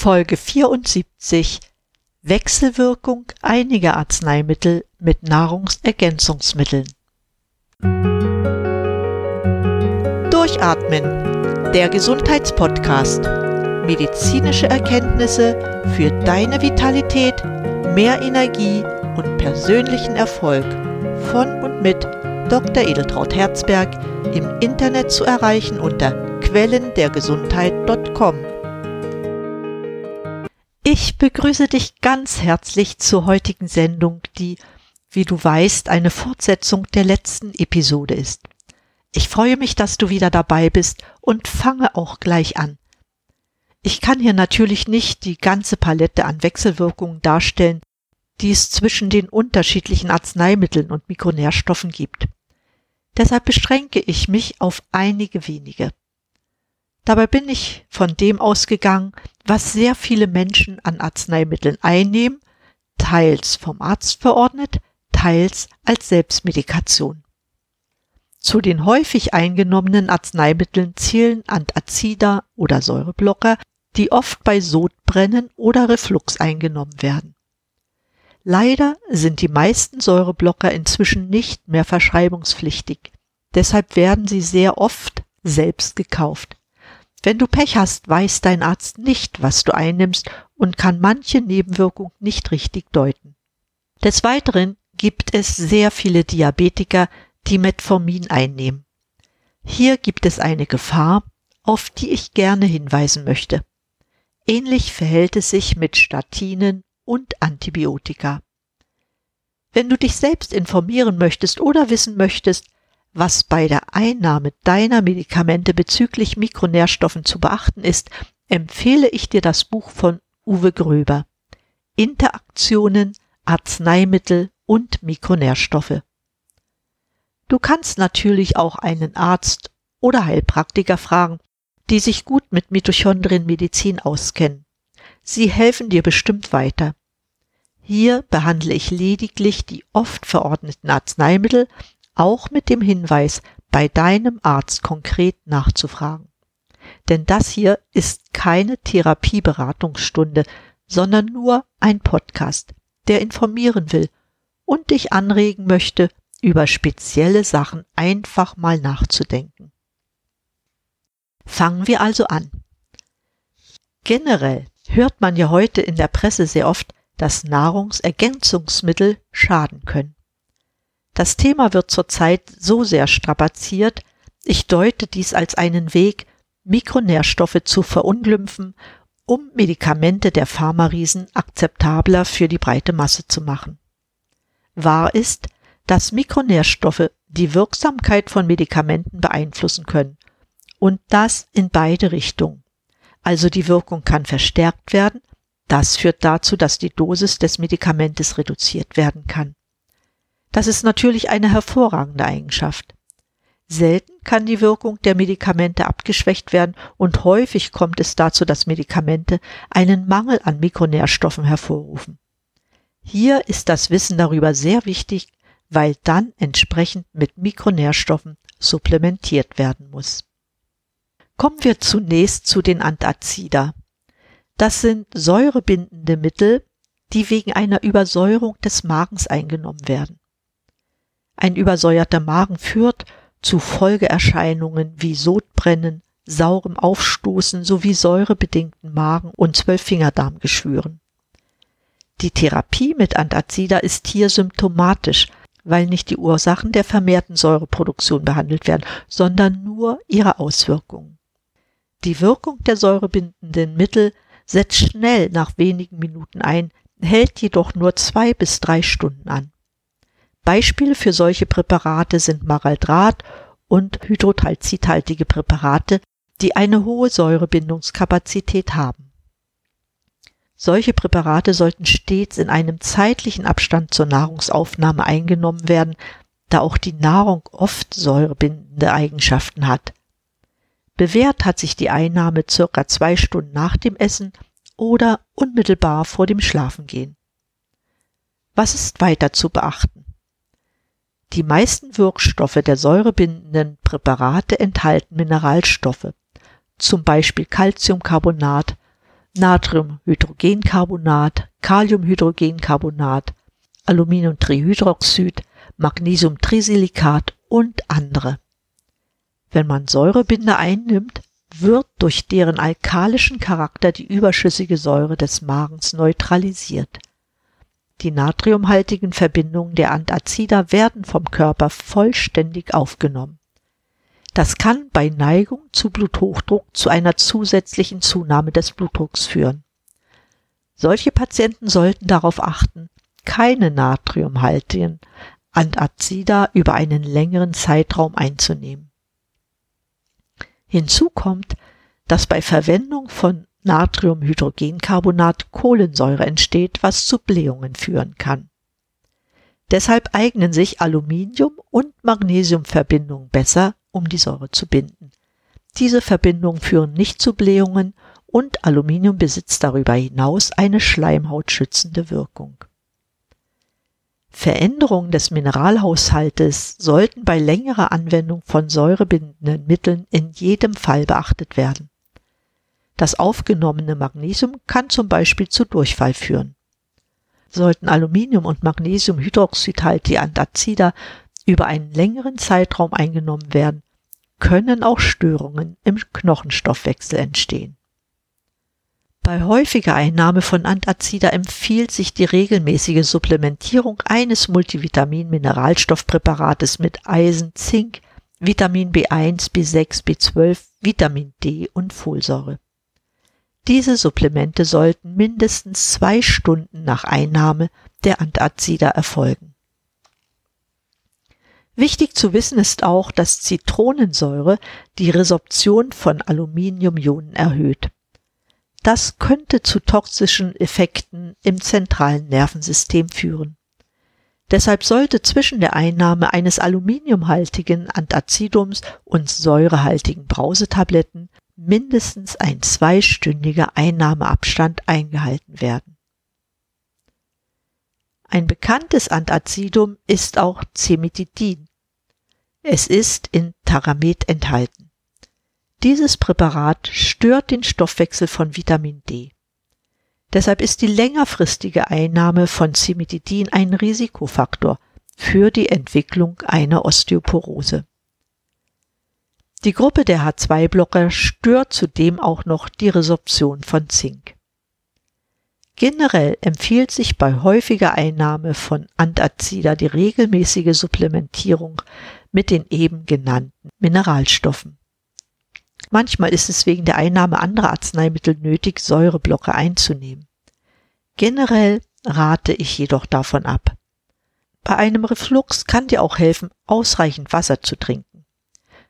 Folge 74 Wechselwirkung einiger Arzneimittel mit Nahrungsergänzungsmitteln. Durchatmen, der Gesundheitspodcast. Medizinische Erkenntnisse für deine Vitalität, mehr Energie und persönlichen Erfolg von und mit Dr. Edeltraut Herzberg im Internet zu erreichen unter quellendergesundheit.com. Ich begrüße dich ganz herzlich zur heutigen Sendung, die, wie du weißt, eine Fortsetzung der letzten Episode ist. Ich freue mich, dass du wieder dabei bist und fange auch gleich an. Ich kann hier natürlich nicht die ganze Palette an Wechselwirkungen darstellen, die es zwischen den unterschiedlichen Arzneimitteln und Mikronährstoffen gibt. Deshalb beschränke ich mich auf einige wenige. Dabei bin ich von dem ausgegangen, was sehr viele Menschen an Arzneimitteln einnehmen, teils vom Arzt verordnet, teils als Selbstmedikation. Zu den häufig eingenommenen Arzneimitteln zählen Antazida oder Säureblocker, die oft bei Sodbrennen oder Reflux eingenommen werden. Leider sind die meisten Säureblocker inzwischen nicht mehr verschreibungspflichtig. Deshalb werden sie sehr oft selbst gekauft. Wenn du Pech hast, weiß dein Arzt nicht, was du einnimmst und kann manche Nebenwirkung nicht richtig deuten. Des Weiteren gibt es sehr viele Diabetiker, die Metformin einnehmen. Hier gibt es eine Gefahr, auf die ich gerne hinweisen möchte. Ähnlich verhält es sich mit Statinen und Antibiotika. Wenn du dich selbst informieren möchtest oder wissen möchtest, was bei der Einnahme deiner Medikamente bezüglich Mikronährstoffen zu beachten ist, empfehle ich dir das Buch von Uwe Gröber Interaktionen, Arzneimittel und Mikronährstoffe. Du kannst natürlich auch einen Arzt oder Heilpraktiker fragen, die sich gut mit Mitochondrienmedizin auskennen. Sie helfen dir bestimmt weiter. Hier behandle ich lediglich die oft verordneten Arzneimittel auch mit dem Hinweis, bei deinem Arzt konkret nachzufragen. Denn das hier ist keine Therapieberatungsstunde, sondern nur ein Podcast, der informieren will und dich anregen möchte, über spezielle Sachen einfach mal nachzudenken. Fangen wir also an. Generell hört man ja heute in der Presse sehr oft, dass Nahrungsergänzungsmittel schaden können. Das Thema wird zurzeit so sehr strapaziert, ich deute dies als einen Weg, Mikronährstoffe zu verunglimpfen, um Medikamente der Pharmariesen akzeptabler für die breite Masse zu machen. Wahr ist, dass Mikronährstoffe die Wirksamkeit von Medikamenten beeinflussen können. Und das in beide Richtungen. Also die Wirkung kann verstärkt werden, das führt dazu, dass die Dosis des Medikamentes reduziert werden kann. Das ist natürlich eine hervorragende Eigenschaft. Selten kann die Wirkung der Medikamente abgeschwächt werden und häufig kommt es dazu, dass Medikamente einen Mangel an Mikronährstoffen hervorrufen. Hier ist das Wissen darüber sehr wichtig, weil dann entsprechend mit Mikronährstoffen supplementiert werden muss. Kommen wir zunächst zu den Antazida. Das sind säurebindende Mittel, die wegen einer Übersäuerung des Magens eingenommen werden. Ein übersäuerter Magen führt zu Folgeerscheinungen wie Sodbrennen, saurem Aufstoßen sowie säurebedingten Magen- und Zwölffingerdarmgeschwüren. Die Therapie mit Antazida ist hier symptomatisch, weil nicht die Ursachen der vermehrten Säureproduktion behandelt werden, sondern nur ihre Auswirkungen. Die Wirkung der säurebindenden Mittel setzt schnell nach wenigen Minuten ein, hält jedoch nur zwei bis drei Stunden an. Beispiele für solche Präparate sind Maraldrat und hydrotalzidhaltige Präparate, die eine hohe Säurebindungskapazität haben. Solche Präparate sollten stets in einem zeitlichen Abstand zur Nahrungsaufnahme eingenommen werden, da auch die Nahrung oft säurebindende Eigenschaften hat. Bewährt hat sich die Einnahme circa zwei Stunden nach dem Essen oder unmittelbar vor dem Schlafengehen. Was ist weiter zu beachten? Die meisten Wirkstoffe der säurebindenden Präparate enthalten Mineralstoffe, zum Beispiel Calciumcarbonat, Natriumhydrogencarbonat, Kaliumhydrogencarbonat, Aluminiumtrihydroxid, Magnesiumtrisilikat und andere. Wenn man Säurebinder einnimmt, wird durch deren alkalischen Charakter die überschüssige Säure des Magens neutralisiert. Die natriumhaltigen Verbindungen der Antazida werden vom Körper vollständig aufgenommen. Das kann bei Neigung zu Bluthochdruck zu einer zusätzlichen Zunahme des Blutdrucks führen. Solche Patienten sollten darauf achten, keine natriumhaltigen Antazida über einen längeren Zeitraum einzunehmen. Hinzu kommt, dass bei Verwendung von Natriumhydrogencarbonat Kohlensäure entsteht, was zu Blähungen führen kann. Deshalb eignen sich Aluminium- und Magnesiumverbindungen besser, um die Säure zu binden. Diese Verbindungen führen nicht zu Blähungen und Aluminium besitzt darüber hinaus eine schleimhautschützende Wirkung. Veränderungen des Mineralhaushaltes sollten bei längerer Anwendung von säurebindenden Mitteln in jedem Fall beachtet werden. Das aufgenommene Magnesium kann zum Beispiel zu Durchfall führen. Sollten Aluminium- und Magnesiumhydroxidhaltige Antazida über einen längeren Zeitraum eingenommen werden, können auch Störungen im Knochenstoffwechsel entstehen. Bei häufiger Einnahme von Antazida empfiehlt sich die regelmäßige Supplementierung eines Multivitamin-Mineralstoffpräparates mit Eisen, Zink, Vitamin B1, B6, B12, Vitamin D und Folsäure. Diese Supplemente sollten mindestens zwei Stunden nach Einnahme der Antazida erfolgen. Wichtig zu wissen ist auch, dass Zitronensäure die Resorption von Aluminiumionen erhöht. Das könnte zu toxischen Effekten im zentralen Nervensystem führen. Deshalb sollte zwischen der Einnahme eines aluminiumhaltigen Antazidums und säurehaltigen Brausetabletten mindestens ein zweistündiger Einnahmeabstand eingehalten werden. Ein bekanntes Antazidum ist auch Cemitidin. Es ist in Taramet enthalten. Dieses Präparat stört den Stoffwechsel von Vitamin D. Deshalb ist die längerfristige Einnahme von Cimetidin ein Risikofaktor für die Entwicklung einer Osteoporose. Die Gruppe der H2-Blocker stört zudem auch noch die Resorption von Zink. Generell empfiehlt sich bei häufiger Einnahme von Antazida die regelmäßige Supplementierung mit den eben genannten Mineralstoffen. Manchmal ist es wegen der Einnahme anderer Arzneimittel nötig, Säureblocker einzunehmen. Generell rate ich jedoch davon ab. Bei einem Reflux kann dir auch helfen, ausreichend Wasser zu trinken.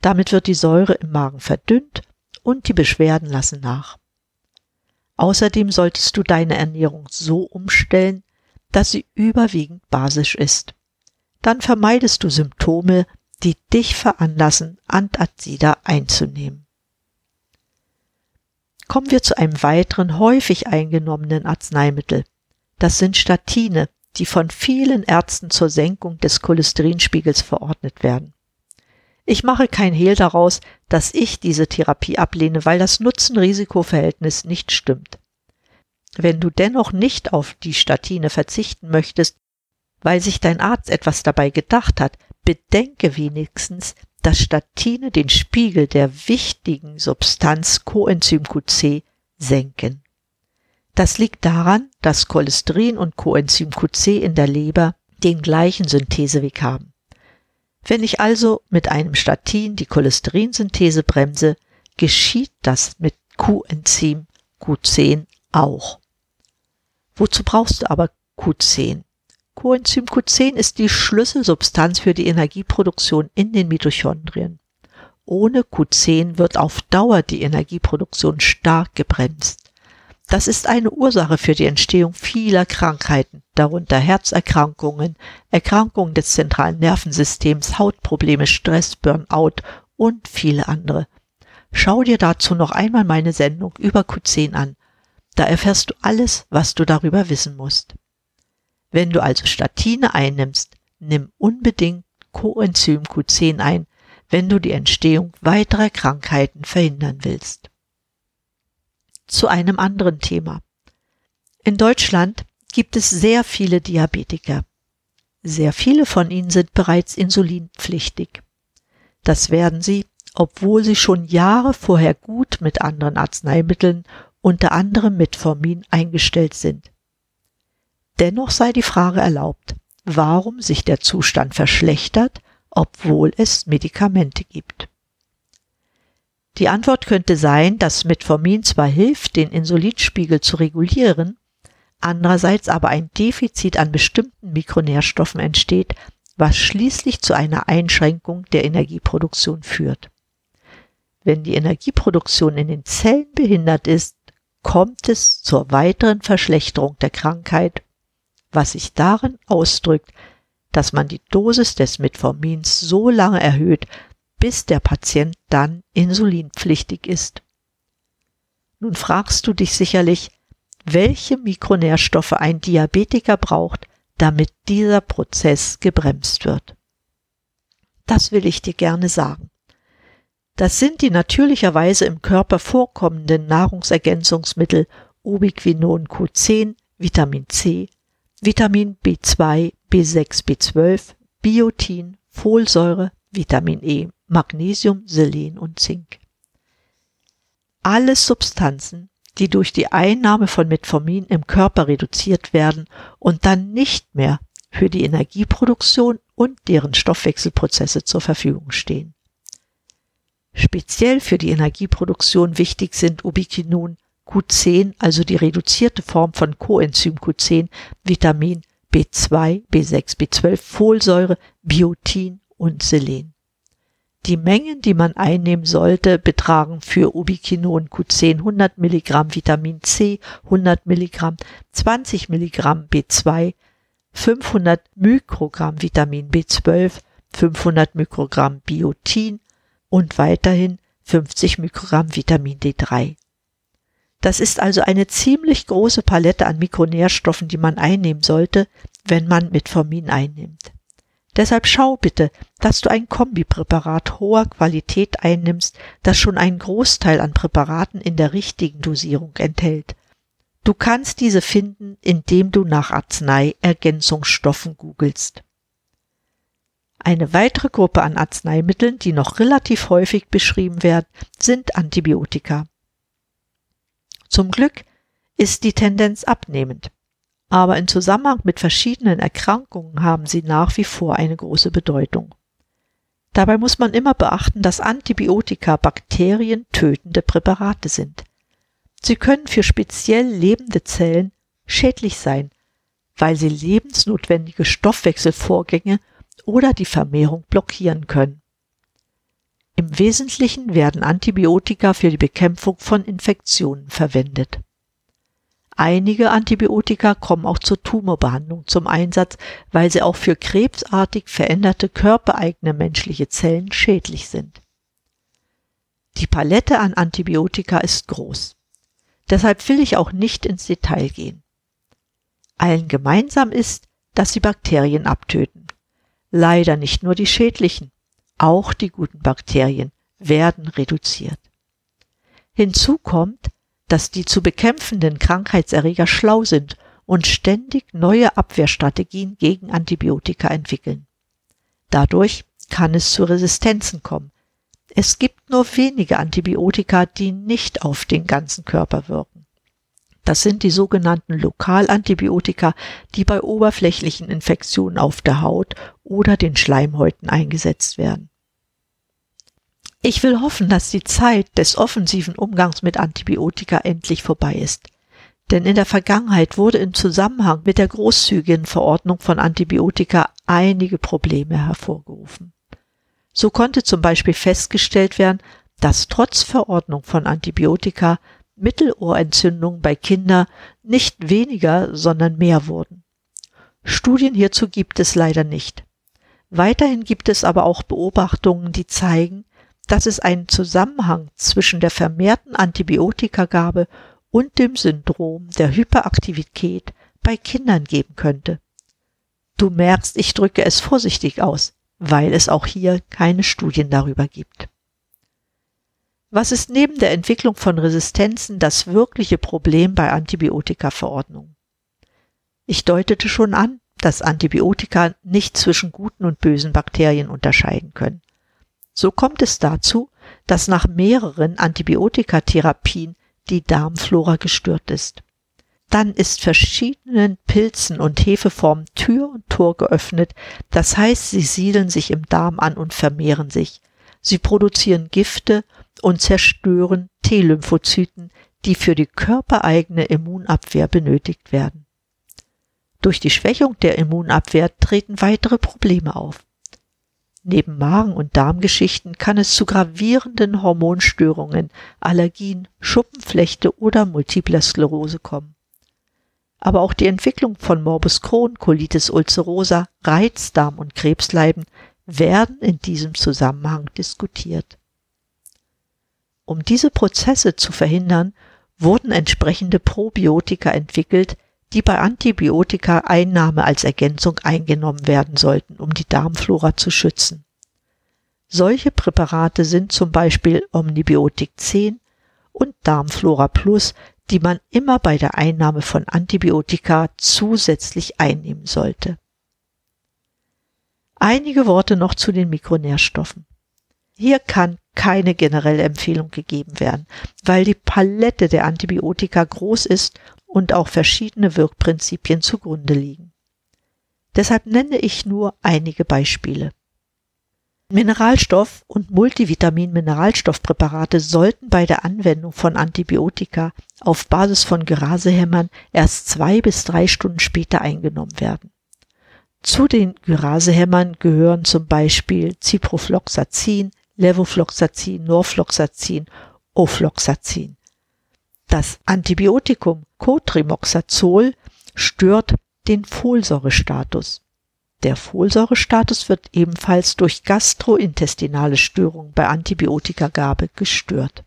Damit wird die Säure im Magen verdünnt und die Beschwerden lassen nach. Außerdem solltest du deine Ernährung so umstellen, dass sie überwiegend basisch ist. Dann vermeidest du Symptome, die dich veranlassen, Antazida einzunehmen. Kommen wir zu einem weiteren häufig eingenommenen Arzneimittel. Das sind Statine, die von vielen Ärzten zur Senkung des Cholesterinspiegels verordnet werden. Ich mache kein Hehl daraus, dass ich diese Therapie ablehne, weil das Nutzen-Risiko-Verhältnis nicht stimmt. Wenn du dennoch nicht auf die Statine verzichten möchtest, weil sich dein Arzt etwas dabei gedacht hat, bedenke wenigstens, dass Statine den Spiegel der wichtigen Substanz Coenzym QC senken. Das liegt daran, dass Cholesterin und Coenzym QC in der Leber den gleichen Syntheseweg haben. Wenn ich also mit einem Statin die Cholesterinsynthese bremse, geschieht das mit Q-Enzym Q10 auch. Wozu brauchst du aber Q10? Coenzym Q10 ist die Schlüsselsubstanz für die Energieproduktion in den Mitochondrien. Ohne Q10 wird auf Dauer die Energieproduktion stark gebremst. Das ist eine Ursache für die Entstehung vieler Krankheiten, darunter Herzerkrankungen, Erkrankungen des zentralen Nervensystems, Hautprobleme, Stress, Burnout und viele andere. Schau dir dazu noch einmal meine Sendung über Q10 an. Da erfährst du alles, was du darüber wissen musst. Wenn du also Statine einnimmst, nimm unbedingt Coenzym Q10 ein, wenn du die Entstehung weiterer Krankheiten verhindern willst. Zu einem anderen Thema. In Deutschland gibt es sehr viele Diabetiker. Sehr viele von ihnen sind bereits insulinpflichtig. Das werden sie, obwohl sie schon Jahre vorher gut mit anderen Arzneimitteln, unter anderem mit Formin, eingestellt sind. Dennoch sei die Frage erlaubt, warum sich der Zustand verschlechtert, obwohl es Medikamente gibt. Die Antwort könnte sein, dass Metformin zwar hilft, den Insulinspiegel zu regulieren, andererseits aber ein Defizit an bestimmten Mikronährstoffen entsteht, was schließlich zu einer Einschränkung der Energieproduktion führt. Wenn die Energieproduktion in den Zellen behindert ist, kommt es zur weiteren Verschlechterung der Krankheit, was sich darin ausdrückt, dass man die Dosis des Metformins so lange erhöht, bis der Patient dann insulinpflichtig ist. Nun fragst du dich sicherlich, welche Mikronährstoffe ein Diabetiker braucht, damit dieser Prozess gebremst wird. Das will ich dir gerne sagen. Das sind die natürlicherweise im Körper vorkommenden Nahrungsergänzungsmittel Ubiquinon Q10, Vitamin C, Vitamin B2, B6, B12, Biotin, Folsäure, Vitamin E, Magnesium, Selen und Zink. Alles Substanzen, die durch die Einnahme von Metformin im Körper reduziert werden und dann nicht mehr für die Energieproduktion und deren Stoffwechselprozesse zur Verfügung stehen. Speziell für die Energieproduktion wichtig sind Ubiquinon, Q10, also die reduzierte Form von Coenzym Q10, Vitamin B2, B6, B12, Folsäure, Biotin und Selen. Die Mengen, die man einnehmen sollte, betragen für Ubiquinon Q10 100 Milligramm Vitamin C, 100 Milligramm, 20 Milligramm B2, 500 Mikrogramm Vitamin B12, 500 Mikrogramm Biotin und weiterhin 50 Mikrogramm Vitamin D3. Das ist also eine ziemlich große Palette an Mikronährstoffen, die man einnehmen sollte, wenn man Metformin einnimmt. Deshalb schau bitte, dass du ein Kombipräparat hoher Qualität einnimmst, das schon einen Großteil an Präparaten in der richtigen Dosierung enthält. Du kannst diese finden, indem du nach Arznei-Ergänzungsstoffen googelst. Eine weitere Gruppe an Arzneimitteln, die noch relativ häufig beschrieben werden, sind Antibiotika. Zum Glück ist die Tendenz abnehmend aber in Zusammenhang mit verschiedenen Erkrankungen haben sie nach wie vor eine große Bedeutung. Dabei muss man immer beachten, dass Antibiotika bakterientötende Präparate sind. Sie können für speziell lebende Zellen schädlich sein, weil sie lebensnotwendige Stoffwechselvorgänge oder die Vermehrung blockieren können. Im Wesentlichen werden Antibiotika für die Bekämpfung von Infektionen verwendet. Einige Antibiotika kommen auch zur Tumorbehandlung zum Einsatz, weil sie auch für krebsartig veränderte körpereigene menschliche Zellen schädlich sind. Die Palette an Antibiotika ist groß. Deshalb will ich auch nicht ins Detail gehen. Allen gemeinsam ist, dass sie Bakterien abtöten. Leider nicht nur die schädlichen, auch die guten Bakterien werden reduziert. Hinzu kommt, dass die zu bekämpfenden Krankheitserreger schlau sind und ständig neue Abwehrstrategien gegen Antibiotika entwickeln. Dadurch kann es zu Resistenzen kommen. Es gibt nur wenige Antibiotika, die nicht auf den ganzen Körper wirken. Das sind die sogenannten Lokalantibiotika, die bei oberflächlichen Infektionen auf der Haut oder den Schleimhäuten eingesetzt werden. Ich will hoffen, dass die Zeit des offensiven Umgangs mit Antibiotika endlich vorbei ist. Denn in der Vergangenheit wurde im Zusammenhang mit der großzügigen Verordnung von Antibiotika einige Probleme hervorgerufen. So konnte zum Beispiel festgestellt werden, dass trotz Verordnung von Antibiotika Mittelohrentzündungen bei Kindern nicht weniger, sondern mehr wurden. Studien hierzu gibt es leider nicht. Weiterhin gibt es aber auch Beobachtungen, die zeigen, dass es einen Zusammenhang zwischen der vermehrten Antibiotikagabe und dem Syndrom der Hyperaktivität bei Kindern geben könnte. Du merkst, ich drücke es vorsichtig aus, weil es auch hier keine Studien darüber gibt. Was ist neben der Entwicklung von Resistenzen das wirkliche Problem bei Antibiotikaverordnungen? Ich deutete schon an, dass Antibiotika nicht zwischen guten und bösen Bakterien unterscheiden können. So kommt es dazu, dass nach mehreren Antibiotikatherapien die Darmflora gestört ist. Dann ist verschiedenen Pilzen und Hefeformen Tür und Tor geöffnet, das heißt, sie siedeln sich im Darm an und vermehren sich. Sie produzieren Gifte und zerstören T-Lymphozyten, die für die körpereigene Immunabwehr benötigt werden. Durch die Schwächung der Immunabwehr treten weitere Probleme auf. Neben Magen- und Darmgeschichten kann es zu gravierenden Hormonstörungen, Allergien, Schuppenflechte oder multipler Sklerose kommen. Aber auch die Entwicklung von Morbus Crohn, Colitis ulcerosa, Reizdarm und Krebsleiben werden in diesem Zusammenhang diskutiert. Um diese Prozesse zu verhindern, wurden entsprechende Probiotika entwickelt, die bei Antibiotika-Einnahme als Ergänzung eingenommen werden sollten, um die Darmflora zu schützen. Solche Präparate sind zum Beispiel Omnibiotik 10 und Darmflora Plus, die man immer bei der Einnahme von Antibiotika zusätzlich einnehmen sollte. Einige Worte noch zu den Mikronährstoffen. Hier kann keine generelle Empfehlung gegeben werden, weil die Palette der Antibiotika groß ist und auch verschiedene Wirkprinzipien zugrunde liegen. Deshalb nenne ich nur einige Beispiele. Mineralstoff- und Multivitamin-Mineralstoffpräparate sollten bei der Anwendung von Antibiotika auf Basis von Gerasehämmern erst zwei bis drei Stunden später eingenommen werden. Zu den Gerasehämmern gehören zum Beispiel Ciprofloxacin, Levofloxacin, Norfloxacin, Ofloxacin. Das Antibiotikum Cotrimoxazol stört den Folsäurestatus. Der Folsäurestatus wird ebenfalls durch gastrointestinale Störungen bei Antibiotikagabe gestört.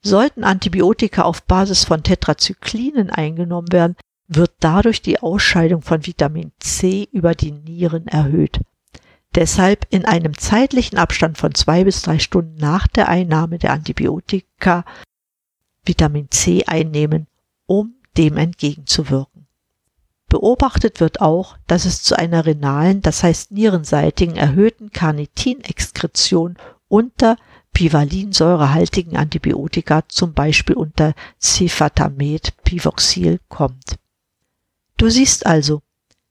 Sollten Antibiotika auf Basis von Tetrazyklinen eingenommen werden, wird dadurch die Ausscheidung von Vitamin C über die Nieren erhöht. Deshalb in einem zeitlichen Abstand von zwei bis drei Stunden nach der Einnahme der Antibiotika Vitamin C einnehmen, um dem entgegenzuwirken. Beobachtet wird auch, dass es zu einer renalen, das heißt nierenseitigen erhöhten Carnitinexkretion unter pivalinsäurehaltigen Antibiotika, zum Beispiel unter Cefatamed Pivoxil, kommt. Du siehst also,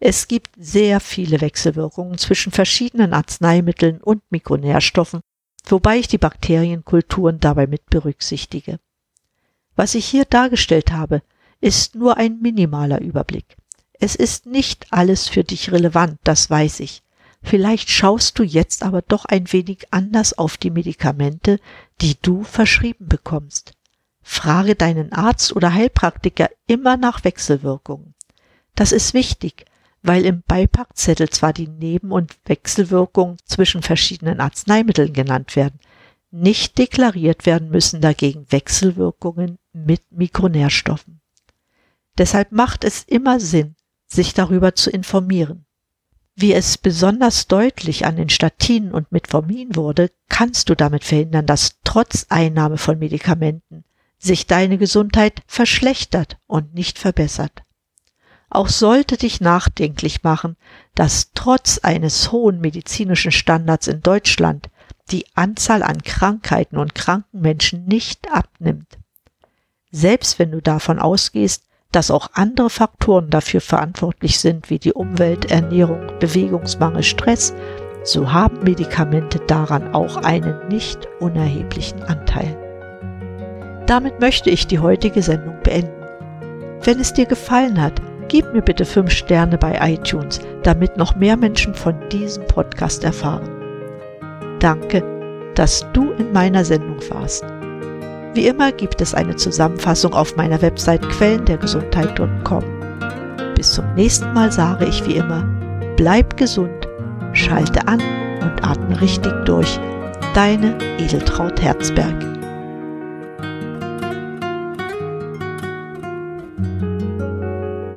es gibt sehr viele Wechselwirkungen zwischen verschiedenen Arzneimitteln und Mikronährstoffen, wobei ich die Bakterienkulturen dabei mit berücksichtige. Was ich hier dargestellt habe, ist nur ein minimaler Überblick. Es ist nicht alles für dich relevant, das weiß ich. Vielleicht schaust du jetzt aber doch ein wenig anders auf die Medikamente, die du verschrieben bekommst. Frage deinen Arzt oder Heilpraktiker immer nach Wechselwirkungen. Das ist wichtig, weil im Beipackzettel zwar die Neben- und Wechselwirkungen zwischen verschiedenen Arzneimitteln genannt werden, nicht deklariert werden müssen dagegen Wechselwirkungen mit Mikronährstoffen. Deshalb macht es immer Sinn, sich darüber zu informieren. Wie es besonders deutlich an den Statinen und Metformin wurde, kannst du damit verhindern, dass trotz Einnahme von Medikamenten sich deine Gesundheit verschlechtert und nicht verbessert. Auch sollte dich nachdenklich machen, dass trotz eines hohen medizinischen Standards in Deutschland die Anzahl an Krankheiten und kranken Menschen nicht abnimmt. Selbst wenn du davon ausgehst, dass auch andere Faktoren dafür verantwortlich sind, wie die Umwelt, Ernährung, Bewegungsmangel, Stress, so haben Medikamente daran auch einen nicht unerheblichen Anteil. Damit möchte ich die heutige Sendung beenden. Wenn es dir gefallen hat, gib mir bitte 5 Sterne bei iTunes, damit noch mehr Menschen von diesem Podcast erfahren. Danke, dass du in meiner Sendung warst. Wie immer gibt es eine Zusammenfassung auf meiner Website quellendergesundheit.com. Bis zum nächsten Mal sage ich wie immer, bleib gesund, schalte an und atme richtig durch. Deine Edeltraut Herzberg.